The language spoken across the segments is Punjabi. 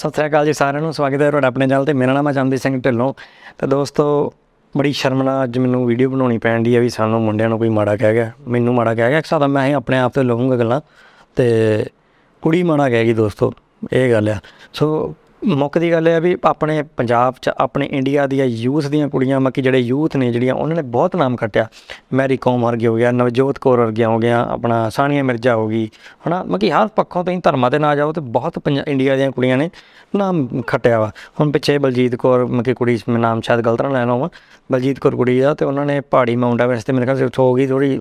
ਸਤਿ ਸ੍ਰੀ ਅਕਾਲ ਜੀ ਸਾਰਿਆਂ ਨੂੰ, ਸਵਾਗਤ ਹੈ ਤੁਹਾਡਾ ਆਪਣੇ ਚੈਨਲ ਤੇ। ਮੇਰਾ ਨਾਮ ਹੈ ਚੰਦੀ ਸਿੰਘ ਢਿੱਲੋਂ। ਤੇ ਦੋਸਤੋ, ਬੜੀ ਸ਼ਰਮ ਨਾਲ ਅੱਜ ਮੈਨੂੰ ਵੀਡੀਓ ਬਣਾਉਣੀ ਪੈਣ ਦੀ ਹੈ ਵੀ ਸਾਨੂੰ ਮੁੰਡਿਆਂ ਨੂੰ ਕੋਈ ਮਾੜਾ ਕਹਿ ਗਿਆ। ਮੈਨੂੰ ਮਾੜਾ ਕਹਿ ਗਿਆ, ਇੱਕ ਹਿਸਾਬ ਦਾ ਮੈਂ ਹੀ ਆਪਣੇ ਆਪ ਤੇ ਲਵਾਂਗਾ ਗੱਲਾਂ। ਤੇ ਕੁੜੀ ਮਾੜਾ ਕਹਿ ਗਈ ਦੋਸਤੋ, ਇਹ ਗੱਲ ਆ। ਸੋ ਮੁੱਖ ਦੀ ਗੱਲ ਇਹ ਆ ਵੀ ਆਪਣੇ ਪੰਜਾਬ 'ਚ, ਆਪਣੇ ਇੰਡੀਆ ਦੀਆਂ ਯੂਥ ਦੀਆਂ ਕੁੜੀਆਂ, ਮੱਕੀ ਜਿਹੜੇ ਯੂਥ ਨੇ ਜਿਹੜੀਆਂ, ਉਹਨਾਂ ਨੇ ਬਹੁਤ ਨਾਮ ਖੱਟਿਆ। ਮੈਰੀ ਕੌਮ ਵਰਗੀ ਹੋ ਗਿਆ, ਨਵਜੋਤ ਕੌਰ ਵਰਗੀਆਂ ਹੋ ਗਿਆ ਆਪਣਾ ਸਾਨੀਆ ਮਿਰਜ਼ਾ ਹੋ ਗਈ, ਹਨਾ? ਮੱਕੀ ਹਰ ਪੱਖੋਂ ਤੁਸੀਂ ਧਰਮਾਂ ਤੇ ਨਾ ਜਾਓ ਤੇ ਬਹੁਤ ਪੰਜਾ- ਇੰਡੀਆ ਦੀਆਂ ਕੁੜੀਆਂ ਨੇ ਨਾਮ ਖੱਟਿਆ ਵਾ। ਹੁਣ ਪਿੱਛੇ ਬਲਜੀਤ ਕੌਰ, ਮੱਕੀ ਕੁੜੀ ਮੈਂ ਨਾਮ ਸ਼ਾਇਦ ਗਲਤ ਨਾ ਲੈ ਲਵਾਂ ਬਲਜੀਤ ਕੌਰ ਕੁੜੀ ਆ ਤੇ ਉਹਨਾਂ ਨੇ ਪਹਾੜੀ ਮਾਊਂਟ ਐਵਰੈਸਟ ਤੇ ਮੇਰੇ ਖਿਆਲ ਸੇ ਹੋ ਗਈ ਥੋੜੀ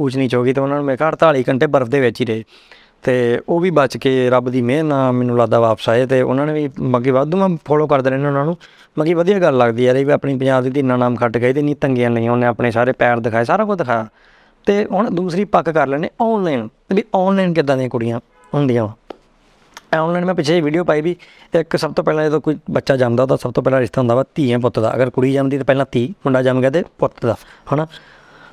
ਉੱਚ ਨੀਚ ਹੋ ਗਈ ਤੇ ਉਹਨਾਂ ਨੂੰ ਮੇਰੇ ਖਿਆਲ 48 ਘੰਟੇ ਬਰਫ਼ ਦੇ ਵਿੱਚ ਹੀ ਰਹੇ। ਤੇ ਉਹ ਵੀ ਬਚ ਕੇ ਰੱਬ ਦੀ ਮਿਹਰ ਨਾਲ ਮੈਨੂੰ ਲੱਗਦਾ ਵਾਪਸ ਆਏ ਤੇ ਉਹਨਾਂ ਨੇ ਵੀ ਬਾਕੀ ਵਾਧੂ ਮੈਂ ਫੋਲੋ ਕਰਦੇ ਰਹਿੰਦਾ ਉਹਨਾਂ ਨੂੰ। ਬਾਕੀ ਵਧੀਆ ਗੱਲ ਲੱਗਦੀ ਯਾਰ, ਇਹ ਵੀ ਆਪਣੀ ਪੰਜਾਬ ਦੀ ਧੀਨਾ ਨਾਮ ਖੱਟ ਗਏ ਤੇ ਨਹੀਂ ਤੰਗੀਆਂ ਲਈਆਂ ਉਹਨੇ ਆਪਣੇ ਸਾਰੇ ਪੈਰ ਦਿਖਾਏ, ਸਾਰਾ ਕੁਝ ਦਿਖਾਇਆ। ਤੇ ਹੁਣ ਦੂਸਰੀ ਪੱਕ ਕਰ ਲੈਣੇ ਆਨਲਾਈਨ ਵੀ ਆਨਲਾਈਨ ਕਿੱਦਾਂ ਦੀਆਂ ਕੁੜੀਆਂ ਹੁੰਦੀਆਂ ਵਾ। ਆਨਲਾਈਨ ਮੈਂ ਪਿੱਛੇ ਵੀਡੀਓ ਪਾਈ ਵੀ, ਇੱਕ ਸਭ ਤੋਂ ਪਹਿਲਾਂ ਜਦੋਂ ਕੋਈ ਬੱਚਾ ਜੰਮਦਾ ਉਹਦਾ ਸਭ ਤੋਂ ਪਹਿਲਾਂ ਰਿਸ਼ਤਾ ਹੁੰਦਾ ਵਾ ਧੀਆਂ ਪੁੱਤ ਦਾ। ਅਗਰ ਕੁੜੀ ਜੰਮਦੀ ਤਾਂ ਪਹਿਲਾਂ ਧੀ, ਮੁੰਡਾ ਜੰਮ ਗਿਆ ਤੇ ਪੁੱਤ ਦਾ, ਹਨਾ?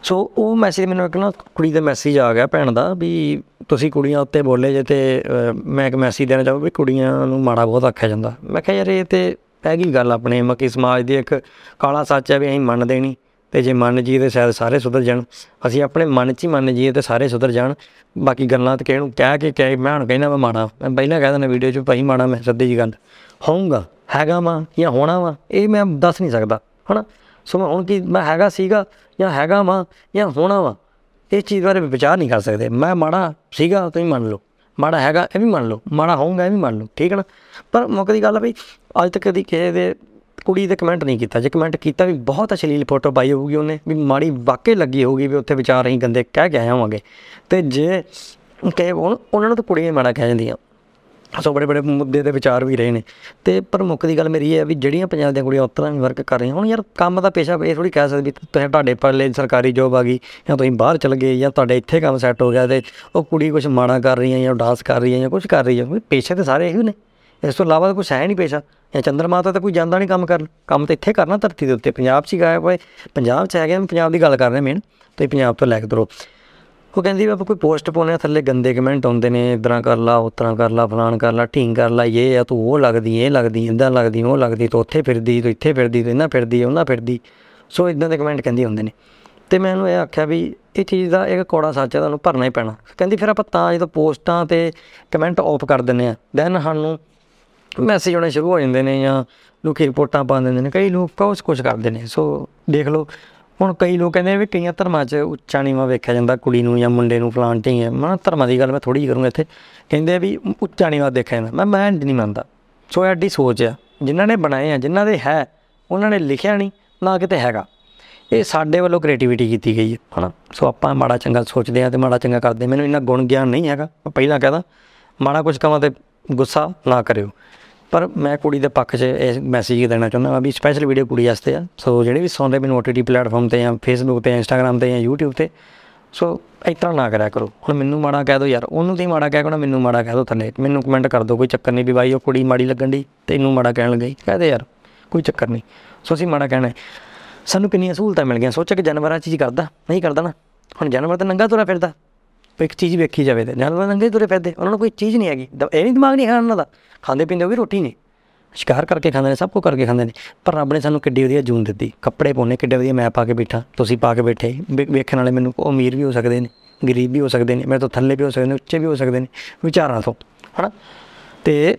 ਸੋ ਉਹ ਮੈਸੇਜ ਮੈਨੂੰ ਇੱਕ ਨਾ ਕੁੜੀ ਦਾ ਮੈਸੇਜ ਆ ਗਿਆ ਭੈਣ ਦਾ ਵੀ ਤੁਸੀਂ ਕੁੜੀਆਂ ਉੱਤੇ ਬੋਲੇ ਜੇ ਤੇ ਅ, ਮੈਂ ਇੱਕ ਮੈਸੇਜ ਦੇਣਾ ਚਾਹੁੰਦਾ ਵੀ ਕੁੜੀਆਂ ਨੂੰ ਮਾੜਾ ਬਹੁਤ ਆਖਿਆ ਜਾਂਦਾ। ਮੈਂ ਕਿਹਾ ਯਾਰ ਇਹ ਤੇ ਹੈਗੀ ਗੱਲ ਆਪਣੇ ਮੱਕੀ ਸਮਾਜ ਦੀ ਇੱਕ ਕਾਲਾ ਸੱਚ ਹੈ ਵੀ ਅਸੀਂ ਮੰਨਦੇ ਨਹੀਂ ਤੇ ਜੇ ਮੰਨ ਜੀਏ ਤੇ ਸ਼ਾਇਦ ਸਾਰੇ ਸੁਧਰ ਜਾਣ। ਅਸੀਂ ਆਪਣੇ ਮਨ 'ਚ ਹੀ ਮੰਨ ਜੀਏ ਤੇ ਸਾਰੇ ਸੁਧਰ ਜਾਣ। ਬਾਕੀ ਗੱਲਾਂ ਤੇ ਕਿਹਨੂੰ ਨੂੰ ਕਹਿ ਕੇ ਕਹਿ ਮੈਂ ਹੁਣ ਕਹਿਣਾ ਮੈਂ ਮਾੜਾ ਮੈਂ ਪਹਿਲਾਂ ਕਹਿ ਦਿੰਦਾ ਵੀਡੀਓ 'ਚ ਭਾਈ ਮਾੜਾ ਮੈਂ ਸਿੱਧੀ ਜੀ ਗੱਲ। ਹੋਊਗਾ ਹੈਗਾ ਵਾ ਜਾਂ ਹੋਣਾ ਵਾ ਇਹ ਮੈਂ ਦੱਸ ਨਹੀਂ ਸਕਦਾ ਹਨਾ? ਸੋ ਮੈਂ ਹੁਣ ਕੀ, ਮੈਂ ਹੈਗਾ ਸੀਗਾ ਜਾਂ ਹੈਗਾ ਵਾ ਜਾਂ ਹੋਣਾ ਵਾ ਇਹ ਚੀਜ਼ ਬਾਰੇ ਵਿਚਾਰ ਨਹੀਂ ਕਰ ਸਕਦੇ। ਮੈਂ ਮਾੜਾ ਸੀਗਾ, ਤੁਸੀਂ ਮੰਨ ਲਓ। ਮਾੜਾ ਹੈਗਾ, ਇਹ ਵੀ ਮੰਨ ਲਓ। ਮਾੜਾ ਹੋਊਗਾ, ਇਹ ਵੀ ਮੰਨ ਲਓ। ਠੀਕ ਹੈ ਨਾ? ਪਰ ਮੁੱਕ ਦੀ ਗੱਲ ਆ ਵੀ ਅੱਜ ਤੱਕ ਕਦੀ ਕਿਸੇ ਦੇ ਕੁੜੀ ਦੇ ਕਮੈਂਟ ਨਹੀਂ ਕੀਤਾ। ਜੇ ਕਮੈਂਟ ਕੀਤਾ ਵੀ ਬਹੁਤ ਅਸ਼ਲੀਲ ਫੋਟੋ ਪਾਈ ਹੋਊਗੀ ਉਹਨੇ, ਵੀ ਮਾੜੀ ਵਾਕਈ ਲੱਗੀ ਹੋਊਗੀ ਵੀ ਉੱਥੇ ਵਿਚਾਰ ਅਸੀਂ ਗੰਦੇ ਕਹਿ ਕੇ ਆਏ ਹੋਵਾਂਗੇ। ਤੇ ਜੇ ਕਹੇ ਉਹ- ਉਹਨਾਂ ਨੂੰ ਤਾਂ ਕੁੜੀਆਂ ਹੀ ਮਾੜਾ ਕਹਿ ਜਾਂਦੀਆਂ। ਸੋ ਬੜੇ ਬੜੇ ਮੁੱਦੇ ਦੇ ਵਿਚਾਰ ਵੀ ਰਹੇ ਨੇ। ਤੇ ਪਰ ਮੁੱਖ ਦੀ ਗੱਲ ਮੇਰੀ ਇਹ ਹੈ ਵੀ ਜਿਹੜੀਆਂ ਪੰਜਾਬ ਦੀਆਂ ਕੁੜੀਆਂ ਉਤਰਾਂ ਵੀ ਵਰਕ ਕਰ ਰਹੀਆਂ ਹੁਣ, ਯਾਰ ਕੰਮ ਦਾ ਪੇਸ਼ਾ ਇਹ ਥੋੜੀ ਕਹਿ ਸਕਦੀ ਵੀ ਤੁਸੀਂ ਤੁਹਾਡੇ ਪਰਲੇ ਸਰਕਾਰੀ ਜੋਬ ਆ ਗਈ ਜਾਂ ਤੁਸੀਂ ਬਾਹਰ ਚਲ ਗਏ ਜਾਂ ਤੁਹਾਡੇ ਇੱਥੇ ਕੰਮ ਸੈੱਟ ਹੋ ਗਿਆ ਤੇ ਉਹ ਕੁੜੀ ਕੁਝ ਮਾੜਾ ਕਰ ਰਹੀ ਹੈ ਜਾਂ ਡਾਂਸ ਕਰ ਰਹੀ ਹੈ ਜਾਂ ਕੁਝ ਕਰ ਰਹੀ ਹੈ ਵੀ ਪੇਸ਼ੇ ਤੇ ਸਾਰੇ ਇਹੀ ਨੇ। ਇਸ ਤੋਂ ਇਲਾਵਾ ਤਾਂ ਕੁਝ ਹੈ ਨਹੀਂ ਪੇਸ਼ਾ। ਜਾਂ ਚੰਦਰਮਾ ਤਾਂ ਕੋਈ ਜਾਂਦਾ ਨਹੀਂ ਕੰਮ ਕਰਨ। ਕੰਮ ਤਾਂ ਇੱਥੇ ਕਰਨਾ ਧਰਤੀ ਦੇ ਉੱਤੇ। ਪੰਜਾਬ 'ਚ ਹੀ ਗਾਇਆ ਹੋਏ। ਪੰਜਾਬ 'ਚ ਹੈਗੇ ਮੈਂ ਪੰਜਾਬ ਦੀ ਗੱਲ ਕਰ ਰਿਹਾ ਮੇਨ ਤੇ ਪੰਜਾਬ ਤੋਂ ਲੈ ਕੇ ਤੁਰੋ। ਉਹ ਕਹਿੰਦੀ ਵੀ ਆਪਾਂ ਕੋਈ ਪੋਸਟ ਪਾਉਂਦੇ ਆ, ਥੱਲੇ ਗੰਦੇ ਕਮੈਂਟ ਆਉਂਦੇ ਨੇ, ਇਦਾਂ ਕਰ ਲਾ ਉਤਰਾ ਕਰ ਲਾ, ਫਲਾਣ ਕਰ ਲਾ, ਢੀਂਗ ਕਰ ਲਾ, ਇਹ ਆ, ਤੂੰ ਉਹ ਲੱਗਦੀ, ਇਹ ਲੱਗਦੀ, ਇਦਾਂ ਲੱਗਦੀ, ਉਹ ਲੱਗਦੀ, ਤੂੰ ਉੱਥੇ ਫਿਰਦੀ, ਤੂੰ ਇੱਥੇ ਫਿਰਦੀ, ਤੂੰ ਇਹਨਾਂ ਫਿਰਦੀ, ਉਹਨਾਂ ਫਿਰਦੀ। ਸੋ ਇਦਾਂ ਦੇ ਕਮੈਂਟ ਕਹਿੰਦੀ ਹੁੰਦੇ ਨੇ। ਤੇ ਮੈਂ ਉਹਨੂੰ ਇਹ ਆਖਿਆ ਵੀ ਇਹ ਚੀਜ਼ ਦਾ ਇੱਕ ਕੋੜਾ ਸੱਚ ਹੈ ਤੁਹਾਨੂੰ ਭਰਨਾ ਹੀ ਪੈਣਾ। ਕਹਿੰਦੀ ਫਿਰ ਆਪਾਂ ਤਾਂ ਜਦੋਂ ਪੋਸਟਾਂ ਤੇ ਕਮੈਂਟ ਆਫ ਕਰ ਦਿੰਦੇ ਆ, ਦੈਨ ਸਾਨੂੰ ਮੈਸੇਜ ਆਉਣੇ ਸ਼ੁਰੂ ਹੋ ਜਾਂਦੇ ਨੇ ਜਾਂ ਲੋਕੀ ਰਿਪੋਰਟਾਂ ਪਾ ਦਿੰਦੇ ਨੇ, ਕਈ ਲੋਕ ਕੁਛ ਕੁਛ ਕਰਦੇ ਨੇ। ਸੋ ਦੇਖ ਲਓ ਹੁਣ ਕਈ ਲੋਕ ਕਹਿੰਦੇ ਵੀ ਕਈਆਂ ਧਰਮਾਂ 'ਚ ਉੱਚਾ ਨੀਵਾਂ ਵੇਖਿਆ ਜਾਂਦਾ, ਕੁੜੀ ਨੂੰ ਜਾਂ ਮੁੰਡੇ ਨੂੰ ਫਲਾਣ ਢੀਂਗ। ਹੈ ਮੈਂ ਧਰਮਾਂ ਦੀ ਗੱਲ ਮੈਂ ਥੋੜੀ ਜਿਹੀ ਕਰੂੰਗਾ ਇੱਥੇ। ਕਹਿੰਦੇ ਵੀ ਉੱਚਾ ਨੀਵਾਂ ਦੇਖਿਆ ਜਾਂਦਾ। ਮੈਂ ਮੈਂ ਨਹੀਂ ਮੰਨਦਾ। ਸੋ ਇਹ ਐਡੀ ਸੋਚ ਆ। ਜਿਨ੍ਹਾਂ ਨੇ ਬਣਾਏ ਆ, ਜਿਨ੍ਹਾਂ ਦੇ ਹੈ, ਉਹਨਾਂ ਨੇ ਲਿਖਿਆ ਨਹੀਂ, ਨਾ ਕਿਤੇ ਹੈਗਾ। ਇਹ ਸਾਡੇ ਵੱਲੋਂ ਕ੍ਰੀਏਟੀਵਿਟੀ ਕੀਤੀ ਗਈ ਹੈ ਹਨਾ। ਸੋ ਆਪਾਂ ਮਾੜਾ ਚੰਗਾ ਸੋਚਦੇ ਆ ਤੇ ਮਾੜਾ ਚੰਗਾ ਕਰਦੇ ਮੈਨੂੰ ਇੰਨਾ ਗੁਣ ਗਿਆਨ ਨਹੀਂ ਹੈਗਾ। ਮੈਂ ਪਹਿਲਾਂ ਕਹਦਾ ਮਾੜਾ ਕੁਝ ਕਵਾਂ ਤੇ ਗੁੱਸਾ ਨਾ ਕਰਿਓ। ਪਰ ਮੈਂ ਕੁੜੀ ਦੇ ਪੱਖ 'ਚ ਇਹ ਮੈਸੇਜ ਦੇਣਾ ਚਾਹੁੰਦਾ ਹਾਂ ਵੀ ਸਪੈਸ਼ਲ ਵੀਡੀਓ ਕੁੜੀ ਵਾਸਤੇ ਆ। ਸੋ ਜਿਹੜੇ ਵੀ ਸੁਣਦੇ ਮੈਨੂੰ OTT ਪਲੇਟਫਾਰਮ ਤੇ ਜਾਂ ਫੇਸਬੁੱਕ ਤੇ ਇੰਸਟਾਗ੍ਰam ਤੇ ਜਾਂ YouTube ਤੇ ਸੋ ਇਸ ਤਰ੍ਹਾਂ ਨਾ ਕਰਿਆ ਕਰੋ। ਹੁਣ ਮੈਨੂੰ ਮਾੜਾ ਕਹਿ ਦੋ ਯਾਰ, ਉਹਨੂੰ ਤੇ ਮਾੜਾ ਕਹਿ ਕੋ ਨਾ ਮੈਨੂੰ ਮਾੜਾ ਕਹਿ ਦੋ ਥੱਲੇ। ਮੈਨੂੰ ਕਮੈਂਟ ਕਰ ਦੋ, ਕੋਈ ਚੱਕਰ ਨਹੀਂ ਵੀ ਬਾਈ ਉਹ ਕੁੜੀ ਮਾੜੀ ਲੱਗਣ ਦੀ ਤੈਨੂੰ ਮਾੜਾ ਕਹਿਣ ਲੱਗੀ। ਕਹਿ ਦੇ ਯਾਰ, ਕੋਈ ਚੱਕਰ ਨਹੀਂ। ਸੋ ਅਸੀਂ ਮਾੜਾ ਕਹਿਣਾ ਹੈ। ਸਾਨੂੰ ਕਿੰਨੀਆਂ ਸਹੂਲਤਾਂ ਮਿਲ ਗਈਆਂ। ਸੋਚ ਕਿ ਜਾਨਵਰਾਂ ਚੀਜ਼ ਕਰਦਾ, ਨਹੀਂ ਕਰਦਾ ਨਾ। ਹੁਣ ਜਾਨਵਰ ਤਾਂ ਨੰਗਾ ਤੁਰਿਆ ਫਿਰਦਾ। ਕੋਈ ਇੱਕ ਚੀਜ਼ ਵੇਖੀ ਜਾਵੇ ਤੇ। ਜਾਨਵਰ ਨੰਗੇ ਤੁਰੇ ਫਿਰਦੇ, ਉਹਨਾਂ ਨੂੰ ਕੋਈ ਚੀਜ਼ ਨਹੀਂ ਹੈਗੀ। ਦ- ਇਹ ਨਹੀਂ ਦਿਮਾਗ ਨਹੀਂ ਹੈ ਉਹਨਾਂ ਦਾ। ਖਾਂਦੇ ਪੀਂਦੇ ਉਹ ਵੀ ਰੋਟੀ ਨੇ ਸ਼ਿਕਾਰ ਕਰਕੇ ਖਾਂਦੇ ਨੇ, ਸਭ ਕੁਝ ਕਰਕੇ ਖਾਂਦੇ ਨੇ। ਪਰ ਰੱਬ ਨੇ ਸਾਨੂੰ ਕਿੱਡੀ ਵਧੀਆ ਜੂਨ ਦਿੱਤੀ। ਕੱਪੜੇ ਪਾਉਣੇ ਕਿੱਡੇ ਵਧੀਆ ਮੈਂ ਪਾ ਕੇ ਬੈਠਾ, ਤੁਸੀਂ ਪਾ ਕੇ ਬੈਠੇ। ਵੇ- ਵੇਖਣ ਵਾਲੇ ਮੈਨੂੰ ਉਹ ਅਮੀਰ ਵੀ ਹੋ ਸਕਦੇ ਨੇ, ਗਰੀਬ ਵੀ ਹੋ ਸਕਦੇ ਨੇ, ਮੇਰੇ ਤੋਂ ਥੱਲੇ ਵੀ ਹੋ ਸਕਦੇ ਨੇ, ਉੱਚੇ ਵੀ ਹੋ ਸਕਦੇ ਨੇ, ਵਿਚਾਰਾਂ ਤੋਂ। ਹਨਾ? ਤੇ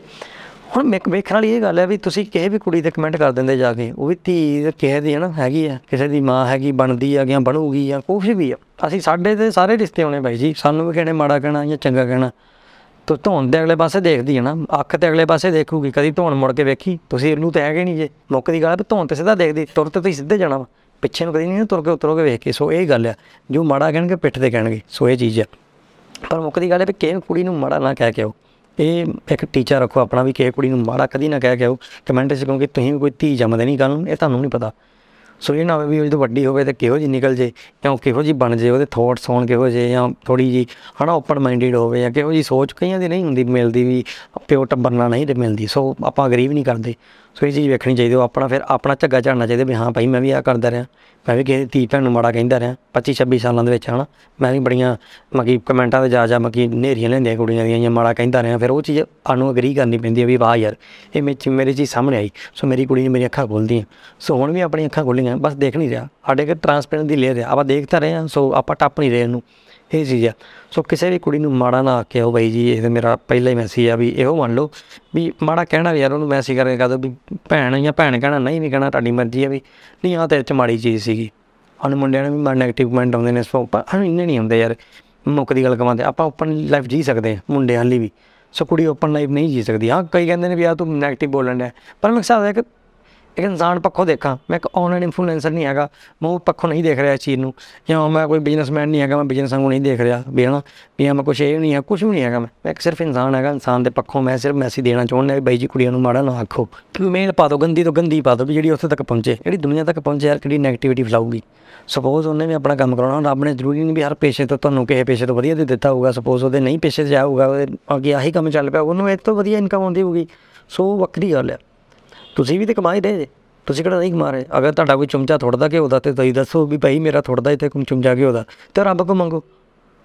ਹੁਣ ਮੈਂ ਵੇਖਣ ਵਾਲੀ ਇਹ ਗੱਲ ਹੈ ਵੀ ਤੁਸੀਂ ਕਿਸੇ ਵੀ ਕੁੜੀ ਤੇ ਕਮੈਂਟ ਕਰ ਦਿੰਦੇ ਜਾ ਕੇ, ਉਹ ਵੀ ਧੀ ਕਿਸੇ ਦੀ ਹੈ ਨਾ, ਹੈਗੀ ਆ, ਕਿਸੇ ਦੀ ਮਾਂ ਹੈਗੀ, ਬਣਦੀ ਆ ਜਾਂ ਬਣੂਗੀ ਜਾਂ ਕੁਛ ਵੀ ਆ। ਅਸੀਂ ਸਾਡੇ ਤੇ ਸਾਰੇ ਰਿਸ਼ਤੇ ਹੋਣੇ ਬਾਈ ਜੀ, ਸਾਨੂੰ ਵੀ ਕਿਹਨੇ ਮਾੜਾ ਕਹਿਣਾ ਜਾਂ ਚੰਗਾ ਕਹਿਣਾ। ਤੋ ਧੌਣ ਦੇ ਅਗਲੇ ਪਾਸੇ ਦੇਖਦੀ ਹੈ ਨਾ, ਅੱਖ ਤੇ ਅਗਲੇ ਪਾਸੇ ਦੇਖੂਗੀ, ਕਦੀ ਧੌਣ ਮੁੜ ਕੇ ਵੇਖੀ, ਤੁਸੀਂ ਇਹਨੂੰ ਤੇ ਹੈਗੇ ਨਹੀਂ ਜੇ। ਮੁੱਕ ਦੀ ਗੱਲ ਹੈ ਵੀ ਧੌਣ ਤੇ ਸਿੱਧਾ ਦੇਖਦੀ, ਤੁਰ ਤੇ ਤੁਸੀਂ ਸਿੱਧੇ ਜਾਣਾ ਵਾ। ਪਿੱਛੇ ਨੂੰ ਕਦੀ ਨਹੀਂ ਨਾ ਤੁਰ ਕੇ ਉਤਰੋਗੇ ਵੇਖ ਕੇ। ਸੋ ਇਹ ਗੱਲ ਆ, ਜੋ ਮਾੜਾ ਕਹਿਣਗੇ, ਪਿੱਠ ਤੇ ਕਹਿਣਗੇ। ਸੋ ਇਹ ਚੀਜ਼ ਆ। ਪਰ ਮੁੱਕ ਦੀ ਗੱਲ ਹੈ ਵੀ ਕਿਸੇ ਕੁੜੀ ਨੂੰ ਮਾੜਾ ਨਾ ਕਹਿ ਕੇ ਆਓ। ਇਹ ਇੱਕ ਟੀਚਰ ਰੱਖੋ ਆਪਣਾ ਵੀ ਕਿਸੇ ਕੁੜੀ ਨੂੰ ਮਾੜਾ ਕਦੀ ਨਾ ਕਹਿ ਕੇ ਆਓ ਕਮੈਂਟ 'ਚ ਕਿਉਂਕਿ ਤੁਸੀਂ ਵੀ ਕੋਈ ਧੀ ਜੰਮਦੇ ਨਹੀਂ ਕੱਲ੍ਹ ਨੂੰ, ਇਹ ਤੁਹਾਨੂੰ ਨਹੀਂ ਪਤਾ। ਸੋ ਇਹ ਨਾ ਹੋਵੇ ਵੀ ਉਹ ਜਦੋਂ ਵੱਡੀ ਹੋਵੇ ਤੇ ਕਿਹੋ ਜੀ ਨਿਕਲ ਜੇ, ਜਾਂ ਉਹ ਕਿਹੋ ਜੀ ਬਣ ਜੇ, ਉਹਦੇ ਥੋਟਸ ਹੋਣ ਕਿਹੋ ਜੇ ਜਾਂ ਥੋੜੀ ਜੀ ਹਨਾ ਓਪਨ ਮਾਈਂਡਡ ਹੋਵੇ, ਜਾਂ ਕਿਹੋ ਜੀ ਸੋਚ ਕਈਆਂ ਦੀ ਨਹੀਂ ਹੁੰਦੀ ਮਿਲਦੀ ਵੀ ਪਿਓ ਟੱਬਰ ਨਾਲ ਨਹੀਂ ਤੇ ਮਿਲਦੀ, ਸੋ ਆਪਾਂ ਗਰੀਬ ਨਹੀਂ ਕਰਦੇ। ਸੋ ਇਹ ਚੀਜ਼ ਵੇਖਣੀ ਚਾਹੀਦੀ ਉਹ ਆਪਣਾ ਫਿਰ ਆਪਣਾ ਝੱਗਾ ਝਾੜਨਾ ਚਾਹੀਦਾ ਵੀ ਹਾਂ ਭਾਈ ਮੈਂ ਵੀ ਆ ਕਰਦਾ ਰਿਹਾ। ਮੈਂ ਵੀ ਕਿਸੇ ਦੀ ਧੀ ਭੈਣ ਨੂੰ ਮਾੜਾ ਕਹਿੰਦਾ ਰਿਹਾ। 25 26 ਸਾਲਾਂ ਦੇ ਵਿੱਚ ਹਨਾ, ਮੈਂ ਵੀ ਬੜੀਆਂ ਮਗੀ ਕਮੈਂਟਾਂ ਤੇ ਜਾ ਜਾ ਮਗੀ ਨੇਰੀਆਂ ਲੈਂਦੀਆਂ ਕੁੜੀਆਂ ਦੀਆਂ ਜਾਂ ਮਾੜਾ ਕਹਿੰਦਾ ਰਿਹਾ। ਫਿਰ ਉਹ ਚੀਜ਼ ਸਾਨੂੰ ਅਗਰੀ ਕਰਨੀ ਪੈਂਦੀ ਹੈ ਵੀ ਵਾਹ ਯਾਰ, ਇਹ ਮੇਰੀ ਮੇਰੇ ਚੀਜ਼ ਸਾਹਮਣੇ ਆਈ। ਸੋ ਮੇਰੀ ਕੁੜੀ ਨੇ ਮੇਰੀਆਂ ਅੱਖਾਂ ਖੋਲ੍ਹਦੀਆਂ। ਸੋ ਹੁਣ ਵੀ ਆਪਣੀਆਂ ਅੱਖਾਂ ਖੋਲ੍ਹੀਆਂ, ਬਸ ਦੇਖ ਨਹੀਂ ਰਿਹਾ। ਸਾਡੇ ਕੋਲ ਟਰਾਂਸਪੇਰੈਂਟ ਦੀ ਲੇਅਰ ਹੈ ਆਪਾਂ ਦੇਖ ਤਾਂ ਰਹੇ ਹਾਂ, ਸੋ ਆਪਾਂ ਟੱਪ ਨਹੀਂ ਰਹੇ ਇਹਨੂੰ। ਇਹ ਚੀਜ਼ ਆ। ਸੋ ਕਿਸੇ ਵੀ ਕੁੜੀ ਨੂੰ ਮਾੜਾ ਨਾ ਆਖਿਆ ਉਹ ਬਾਈ ਜੀ, ਇਹ ਤਾਂ ਮੇਰਾ ਪਹਿਲਾ ਹੀ ਮੈਸੇਜ ਆ ਵੀ ਇਹੋ ਮੰਨ ਲਓ ਵੀ ਮਾੜਾ ਕਹਿਣਾ ਵੀ ਯਾਰ ਉਹਨੂੰ ਮੈਸੇਜ ਕਰਕੇ ਕਹਦੋ ਵੀ ਭੈਣ ਜਾਂ ਭੈਣ ਕਹਿਣਾ ਨਹੀਂ ਵੀ ਕਹਿਣਾ, ਤੁਹਾਡੀ ਮਰਜ਼ੀ ਆ ਵੀ ਨਹੀਂ ਆ ਤੇਰੇ ਚ ਮਾੜੀ ਚੀਜ਼ ਸੀਗੀ। ਸਾਨੂੰ ਮੁੰਡਿਆਂ ਨੂੰ ਵੀ ਮਾੜੇ ਨੈਗੇਟਿਵ ਕਮੈਂਟ ਆਉਂਦੇ ਨੇ ਸੋ ਪਰ ਸਾਨੂੰ ਇੰਨੇ ਨਹੀਂ ਹੁੰਦੇ ਯਾਰ, ਮੁੱਕ ਦੀ ਗੱਲ ਕਮਾਂਦੇ ਆਪਾਂ ਓਪਨ ਲਾਈਫ ਜੀ ਸਕਦੇ ਹਾਂ, ਮੁੰਡਿਆਂ ਲਈ ਵੀ। ਸੋ ਕੁੜੀ ਓਪਨ ਲਾਈਫ ਨਹੀਂ ਜੀ ਸਕਦੀ। ਹਾਂ, ਕਈ ਕਹਿੰਦੇ ਨੇ ਵੀ ਆ ਤੂੰ ਨੈਗੇਟਿਵ ਬੋਲਣ ਡਿਆ, ਪਰ ਮੈਂ ਹਿਸਾਬ ਹੈ ਕਿ ਇੱਕ ਇਨਸਾਨ ਪੱਖੋਂ ਦੇਖਾਂ, ਮੈਂ ਇੱਕ ਆਨਲਾਈਨ ਇਨਫਲੂਐਂਸਰ ਨਹੀਂ ਹੈਗਾ, ਮੈਂ ਉਹ ਪੱਖੋਂ ਨਹੀਂ ਦੇਖ ਰਿਹਾ ਇਸ ਚੀਜ਼ ਨੂੰ, ਜਾਂ ਮੈਂ ਕੋਈ ਬਿਜ਼ਨਸਮੈਨ ਨਹੀਂ ਹੈਗਾ, ਮੈਂ ਬਿਜ਼ਨਸ ਨੂੰ ਨਹੀਂ ਦੇਖ ਰਿਹਾ, ਵੀ ਹਨਾ, ਵੀ ਹਾਂ ਮੈਂ ਕੁਛ ਇਹ ਨਹੀਂ ਹੈ, ਕੁਛ ਵੀ ਨਹੀਂ ਹੈਗਾ ਮੈਂ ਮੈਂ ਇੱਕ ਸਿਰਫ ਇਨਸਾਨ ਹੈਗਾ, ਇਨਸਾਨ ਦੇ ਪੱਖੋਂ ਮੈਂ ਸਿਰਫ ਮੈਸੇਜ ਦੇਣਾ ਚਾਹੁੰਦਾ ਵੀ ਬਾਈ ਜੀ ਕੁੜੀਆਂ ਨੂੰ ਮਾੜਾ ਨਾ ਆਖੋ ਕਿ ਮੇਲ ਪਾ ਦਿਓ, ਗੰਦੀ ਤੋਂ ਗੰਦੀ ਪਾ ਦਿਓ ਵੀ ਜਿਹੜੀ ਉੱਥੇ ਤੱਕ ਪਹੁੰਚੇ, ਜਿਹੜੀ ਦੁਨੀਆ ਤੱਕ ਪਹੁੰਚੇ ਯਾਰ ਕਿਹੜੀ ਨੈਗੇਟਿਵਿਟੀ ਫੈਲਾਊਗੀ। ਸਪੋਜ਼ ਉਹਨੇ ਵੀ ਆਪਣਾ ਕੰਮ ਕਰਾਉਣਾ, ਰੱਬ ਨੇ ਜ਼ਰੂਰੀ ਨਹੀਂ ਵੀ ਹਰ ਪੇਸ਼ੇ ਤੋਂ ਤੁਹਾਨੂੰ ਕਿਸੇ ਪੇਸ਼ੇ ਤੋਂ ਵਧੀਆ ਦੇ ਦਿੱਤਾ ਹੋਊਗਾ ਸਪੋਜ਼ ਉਹਦੇ ਨਹੀਂ ਪੇਸ਼ੇ 'ਚ ਜਾਊਗਾ ਉਹਦੇ ਅੱਗੇ ਆਹੀ ਕੰਮ ਚੱਲ ਪਿਆ, ਉਹਨੂੰ ਇਹ ਤੋਂ ਵਧੀਆ ਇਨਕਮ ਆਉਂਦੀ ਹੋਊਗੀ। ਸੋ ਵੱਖਰੀ ਗੱਲ ਆ। ਤੁਸੀਂ ਵੀ ਤੇ ਕਮਾਈ ਰਹੇ ਜੇ। ਤੁਸੀਂ ਕਿਹੜਾ ਨਹੀਂ ਕਮਾ ਰਹੇ। ਅਗਰ ਤੁਹਾਡਾ ਕੋਈ ਚਮਚਾ ਥੋੜਦਾ ਘਿਓ ਦਾ ਤੇ ਤੁਸੀਂ ਦੱਸੋ ਵੀ ਭਾਈ ਮੇਰਾ ਥੋੜਦਾ ਇੱਥੇ ਕੋਈ ਚਮਚਾ ਘਿਓ ਦਾ। ਤੇ ਰੱਬ ਕੋ ਮੰਗੋ।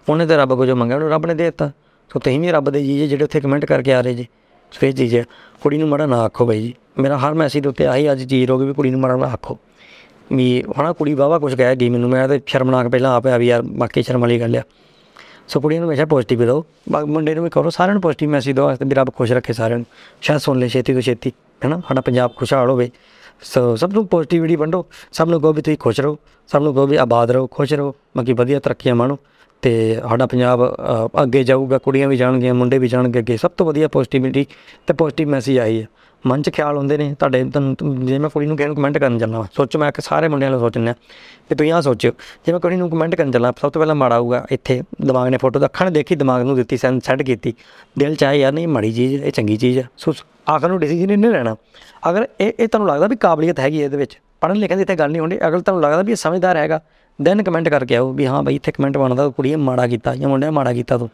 ਉਹਨੇ ਤੇ ਰੱਬ ਕੋ ਜੋ ਮੰਗਿਆ, ਉਹਨੂੰ ਰੱਬ ਨੇ ਦੇ ਦਿੱਤਾ। ਸੋ ਤੁਸੀਂ ਵੀ ਰੱਬ ਦੇ ਜੀ ਜੇ ਜਿਹੜੇ ਉੱਥੇ ਕਮੈਂਟ ਕਰਕੇ ਆ ਰਹੇ ਜੀ। ਸੋ ਇਹ ਚੀਜ਼ ਹੈ ਕੁੜੀ ਨੂੰ ਮਾੜਾ ਨਾ ਆਖੋ ਬਾਈ ਜੀ। ਮੇਰਾ ਹਰ ਮੈਸੇਜ ਦੇ ਉੱਤੇ ਆਹੀ ਅੱਜ ਚੀਜ਼ ਰਹੂਗੀ ਵੀ ਕੁੜੀ ਨੂੰ ਮਾੜਾ ਨਾ ਆਖੋ। ਵੀ ਹਣਾ ਕੁੜੀ ਵਾਵਾ ਕੁਝ ਕਹਿ ਗਈ ਮੈਨੂੰ। ਮੈਂ ਤੇ ਸ਼ਰਮਨਾਕ ਪਹਿਲਾਂ ਆਪਿਆ ਵੀ ਯਾਰ ਬਾਕੀ ਸ਼ਰਮ ਵਾਲੀ ਗੱਲ ਆ। ਸੋ ਕੁੜੀਆਂ ਨੂੰ ਹਮੇਸ਼ਾ ਪੋਜ਼ਿਟਿਵ ਦਿਓ ਬਾ- ਮੁੰਡੇ ਨੂੰ ਵੀ ਕਰੋ। ਸਾਰਿਆਂ ਨੂੰ ਪੋਜ਼ਿਟਿਵ ਮੈਸੇਜ ਦਿਓ। ਤੇ ਵੀ ਰੱਬ ਖੁਸ਼ ਰੱਖੇ ਸਾਰਿਆਂ ਨੂੰ। ਸ਼ਾਇਦ ਸੁਣ ਲੈ ਛੇਤੀ ਤੋਂ ਛੇਤੀ। ਹੈਨਾ ਸਾਡਾ ਪੰਜਾਬ ਖੁਸ਼ਹਾਲ ਹੋਵੇ। ਸੋ ਸਭ ਨੂੰ ਪੋਜ਼ਿਟਿਵਿਟੀ ਵੰਡੋ। ਸਭ ਨੂੰ ਕਹੋ ਵੀ ਤੁਸੀਂ ਖੁਸ਼ ਰਹੋ। ਸਭ ਨੂੰ ਕਹੋ ਵੀ ਆਬਾਦ ਰਹੋ ਖੁਸ਼ ਰਹੋ। ਬਾਕੀ ਵਧੀਆ ਤਰੱਕੀਆਂ ਮਾਣੋ। ਤੇ ਸਾਡਾ ਪੰਜਾਬ ਅ, ਅੱਗੇ ਜਾਊਗਾ ਕੁੜੀਆਂ ਵੀ ਜਾਣਗੀਆਂ ਮੁੰਡੇ ਵੀ ਜਾਣਗੇ ਅੱਗੇ। ਸਭ ਤੋਂ ਵਧੀਆ ਪੋਜ਼ਿਟਿਵਿਟੀ ਤੇ ਪੋਜ਼ਿਟਿਵ ਮੈਸੇਜ ਆਈ ਹੈ। ਮਨ 'ਚ ਖਿਆਲ ਹੁੰਦੇ ਨੇ ਤੁਹਾਡੇ ਤੁਹਾਨੂੰ ਤੁਹਾਨੂੰ- ਜੇ ਮੈਂ ਕੁੜੀ ਨੂੰ ਕਿਸੇ ਨੂੰ ਕਮੈਂਟ ਕਰਨ ਚੱਲਣਾ ਵਾ, ਸੋਚੋ ਮੈਂ ਕਿ ਸਾਰੇ ਮੁੰਡਿਆਂ ਨੂੰ ਸੋਚਣਾ ਕਿ ਤੁਸੀਂ ਆਹ ਸੋਚਿਓ ਜੇ ਮੈਂ ਕੁੜੀ ਨੂੰ ਕਮੈਂਟ ਕਰਨ ਚੱਲਾਂ ਸਭ ਤੋਂ ਪਹਿਲਾਂ ਮਾੜਾ ਆਊਗਾ ਇੱਥੇ ਦਿਮਾਗ ਨੇ ਫੋਟੋ ਤਾਂ ਅੱਖਾਂ ਨੇ ਦੇਖੀ ਦਿਮਾਗ ਨੂੰ ਦਿੱਤੀ ਸੈਂਡ ਸੈੱਟ ਕੀਤੀ। ਦਿਲ ਚ ਆਇਆ ਯਾਰ ਨਹੀਂ ਮਾੜੀ ਚੀਜ਼ ਇਹ ਚੰਗੀ ਚੀਜ਼ ਆ। ਸੋ ਆਖਰ ਨੂੰ ਡਿਸੀਜਨ ਨਹੀਂ ਲੈਣਾ। ਅਗਰ ਇਹ ਇਹ ਤੁਹਾਨੂੰ ਲੱਗਦਾ ਵੀ ਕਾਬਲੀਅਤ ਹੈਗੀ ਹੈ ਇਹਦੇ ਵਿੱਚ ਪੜ੍ਹਨ ਲਿਖਣ ਦੀ ਇੱਥੇ ਗੱਲ ਨਹੀਂ ਹੁੰਦੀ ਅਗਰ ਤੁਹਾਨੂੰ ਲੱਗਦਾ ਵੀ ਇਹ ਸਮਝਦਾਰ ਹੈਗਾ ਦੈਨ ਕਮੈਂਟ ਕਰਕੇ ਆਓ ਵੀ ਹਾਂ ਬਈ ਇੱਥੇ ਕਮੈਂਟ ਬਣਦਾ ਕੁੜੀਏ ਮਾੜਾ ਕੀਤਾ ਜਾਂ ਮੁੰਡੇ ਮਾੜਾ ਕੀਤਾ ਤੂੰ।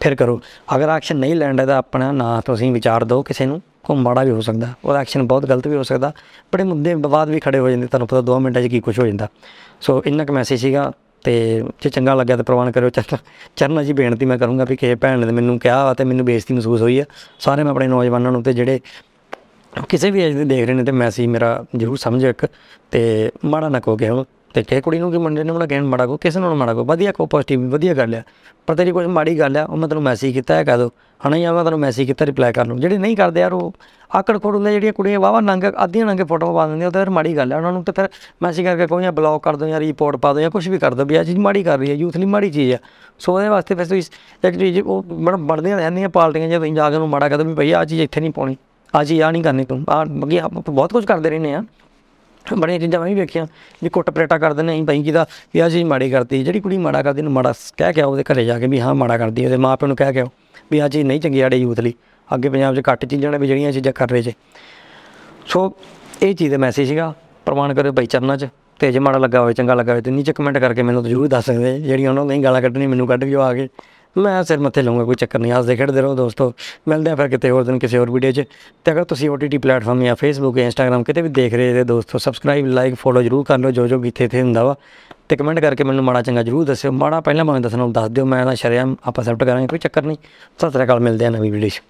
ਫਿਰ ਕਰੋ। ਅਗਰ ਐਕਸ਼ਨ ਨਹੀਂ ਲੈਣ ਦਾ ਆਪਣਾ ਨਾ ਤੁਸੀਂ ਵਿਚਾਰ ਦਿਓ ਕਿਸੇ ਨੂੰ। ਕੋ ਮਾੜਾ ਵੀ ਹੋ ਸਕਦਾ, ਉਹਦਾ ਐਕਸ਼ਨ ਬਹੁਤ ਗਲਤ ਵੀ ਹੋ ਸਕਦਾ, ਬੜੇ ਮੁੱਦੇ ਵਿਵਾਦ ਵੀ ਖੜੇ ਹੋ ਜਾਂਦੇ, ਤੁਹਾਨੂੰ ਪਤਾ 2 ਮਿੰਟਾਂ 'ਚ ਕੀ ਕੁਝ ਹੋ ਜਾਂਦਾ। ਸੋ ਇੰਨਾ ਕੁ ਮੈਸੇਜ ਸੀਗਾ ਤੇ ਜੇ ਚੰਗਾ ਲੱਗਿਆ ਤਾਂ ਪ੍ਰਵਾਨ ਕਰਿਓ ਚਰਨ ਚਰਨਾ ਜੀ ਬੇਨਤੀ ਮੈਂ ਕਰੂੰਗਾ ਵੀ ਕਿਸੇ ਭੈਣ ਨੇ ਮੈਨੂੰ ਕਿਹਾ ਵਾ ਤੇ ਮੈਨੂੰ ਬੇਇੱਜ਼ਤੀ ਮਹਿਸੂਸ ਹੋਈ ਆ। ਸਾਰੇ ਮੈਂ ਆਪਣੇ ਨੌਜਵਾਨਾਂ ਨੂੰ ਤੇ ਜਿਹੜੇ ਕਿਸੇ ਵੀ ਏਜ ਦੇ ਦੇਖ ਰਹੇ ਨੇ ਤੇ ਮੈਸੇਜ ਮੇਰਾ ਜ਼ਰੂਰ ਸਮਝੋ ਇੱਕ, ਤੇ ਮਾੜਾ ਨਾ ਕਹੋ ਕਿਸੇ ਨੂੰ। ਤੇ ਕਿਸੇ ਕੁੜੀ ਨੂੰ ਕਿ ਮੁੰਡੇ ਨੂੰ ਨਾ ਕਹਿਣ, ਮਾੜਾ ਕਹੋ, ਕਿਸੇ ਨੂੰ ਨਾ ਮਾੜਾ ਕਹੋ, ਵਧੀਆ ਕਹੋ ਪੋਜ਼ਿਟਿਵ ਵਧੀਆ ਗੱਲ ਆ। ਪਰ ਤੇਰੀ ਕੋਈ ਮਾੜੀ ਗੱਲ ਆ, ਉਹ ਮੈਂ ਤੈਨੂੰ ਮੈਸੇਜ ਕੀਤਾ ਹੈ ਕਹਿ ਦੋ ਹਨਾ ਜਾਂ ਮੈਂ ਤੈਨੂੰ ਮੈਸੇਜ ਕੀਤਾ ਰਿਪਲਾਈ ਕਰ ਲੂੰ ਜਿਹੜੇ ਨਹੀਂ ਕਰਦੇ ਯਾਰ, ਉਹ ਆਕੜ ਖੋੜ ਹੁੰਦੇ ਜਿਹੜੀਆਂ ਕੁੜੀਆਂ ਵਾਵਾ ਨੰਗ, ਅੱਧੀਆਂ ਨੰਗੇ ਫੋਟੋ ਪਾ ਦਿੰਦੀਆਂ, ਉਹ ਤਾਂ ਫਿਰ ਮਾੜੀ ਗੱਲ ਆ, ਉਹਨਾਂ ਨੂੰ ਤਾਂ ਫਿਰ ਮੈਸੇਜ ਕਰਕੇ ਕੋਈ ਜਾਂ ਬਲੌਕ ਕਰ ਦੋ ਜਾਂ ਰਿਪੋਰਟ ਪਾ ਦੋ ਜਾਂ ਕੁਝ ਵੀ ਕਰ ਦੋ, ਵੀ ਆ ਚੀਜ਼ ਮਾੜੀ ਕਰ ਰਹੀ ਹੈ ਯੂਥ ਲਈ ਮਾੜੀ ਚੀਜ਼ ਆ। ਸੋ ਉਹਦੇ ਵਾਸਤੇ ਫਿਰ ਤੁਸੀਂ ਇੱਕ ਚੀਜ਼, ਉਹ ਬਣ ਬਣਦੀਆਂ ਰਹਿੰਦੀਆਂ ਪਾਰਟੀਆਂ ਜੇ ਤੁਸੀਂ ਜਾ ਕੇ ਉਹਨੂੰ ਮਾੜਾ ਕਹਿੰਦੇ ਵੀ ਭਈ ਆ ਚੀਜ਼ ਇੱਥੇ ਨਹੀਂ ਪਾਉਣੀ ਆ ਚੀਜ਼ ਆ ਨਹੀਂ ਕਰਨੀ ਤੂੰ ਆ ਅੱਗੇ ਆਪਾਂ ਬਹੁਤ ਕੁਝ ਕਰਦੇ ਰਹਿੰਦੇ ਆ। ਬੜੀਆਂ ਚੀਜ਼ਾਂ ਮੈਂ ਵੀ ਵੇਖੀਆਂ ਵੀ ਕੁੱਟ ਪਰੇਟਾ ਕਰਦੇ ਨੇ ਅਸੀਂ ਭਾਈ ਕਿਦਾ ਵੀ ਆ ਚੀਜ਼ ਮਾੜੀ ਕਰਦੀ ਜਿਹੜੀ ਕੁੜੀ ਮਾੜਾ ਕਰਦੀ ਨੂੰ ਮਾੜਾ ਸ- ਕਹਿ ਕੇ ਆਓ ਉਹਦੇ ਘਰੇ ਜਾ ਕੇ ਵੀ ਹਾਂ ਮਾੜਾ ਕਰਦੀ ਹੈ, ਉਹਦੇ ਮਾਂ ਪਿਓ ਨੂੰ ਕਹਿ ਕੇ ਆਓ ਵੀ ਆ ਚੀਜ਼ ਨਹੀਂ ਚੰਗੀ ਸਾਡੇ ਯੂਥ ਲਈ ਅੱਗੇ ਪੰਜਾਬ 'ਚ ਘੱਟ ਚੀਜ਼ਾਂ ਨੇ ਵੀ ਜਿਹੜੀਆਂ ਚੀਜ਼ਾਂ ਕਰ ਰਹੇ ਜੇ ਸੋ ਇਹ ਚੀਜ਼ ਦਾ ਮੈਸੇਜ ਸੀਗਾ ਪ੍ਰਮਾਣ ਕਰਿਓ ਭਾਈ ਚਰਨਾਂ 'ਚ ਤੇ ਜੇ ਮਾੜਾ ਲੱਗਾ ਹੋਵੇ ਚੰਗਾ ਲੱਗਾ ਹੋਵੇ ਤੇ ਨੀਚੇ ਕਮੈਂਟ ਕਰਕੇ ਮੈਨੂੰ ਤਾਂ ਜ਼ਰੂਰ ਦੱਸ ਸਕਦੇ ਜੇ। ਜਿਹੜੀਆਂ ਉਹਨਾਂ ਨੂੰ ਨਹੀਂ ਗਾਲਾਂ ਕੱਢਣੀ ਮੈਨੂੰ ਕੱਢ ਦਿਓ ਆ ਕੇ ਮੈਂ ਸਿਰ ਮੱਥੇ ਲਾਉਂਗਾ, ਕੋਈ ਚੱਕਰ ਨਹੀਂ ਹੱਸਦੇ ਖੇਡਦੇ ਰਹੋ ਦੋਸਤੋ। ਮਿਲਦੇ ਆ ਫਿਰ ਕਿਤੇ ਹੋਰ ਦਿਨ ਕਿਸੇ ਹੋਰ ਵੀਡੀਓ 'ਚ। ਤੇ ਅਗਰ ਤੁਸੀਂ OTT ਪਲੇਟਫਾਰਮ ਜਾਂ Facebook ਜਾਂ Instagram ਕਿਤੇ ਵੀ ਦੇਖ ਰਹੇ ਜੇ ਦੋਸਤੋ ਸਬਸਕ੍ਰਾਈਬ ਲਾਈਕ ਫੋਲੋ ਜ਼ਰੂਰ ਕਰ ਲਓ, ਜੋ ਜੋ ਵੀ ਇੱਥੇ ਇੱਥੇ ਹੁੰਦਾ ਵਾ। ਤੇ ਕਮੈਂਟ ਕਰਕੇ ਮੈਨੂੰ ਮਾੜਾ ਚੰਗਾ ਜ਼ਰੂਰ ਦੱਸਿਓ। ਮਾੜਾ ਪਹਿਲਾਂ ਭਾਵੇਂ ਦੱਸਣਾ ਦੱਸ ਦਿਓ, ਮੈਂ ਨਾ ਸ਼ਰਿਆਮ ਆਪਾਂ ਐਕਸੈਪਟ ਕਰਾਂਗੇ, ਕੋਈ ਚੱਕਰ ਨਹੀਂ। ਸਤਿ ਸ੍ਰੀ ਅਕਾਲ, ਮਿਲਦੇ ਆ ਨਵੀਂ ਵੀਡੀਓ 'ਚ।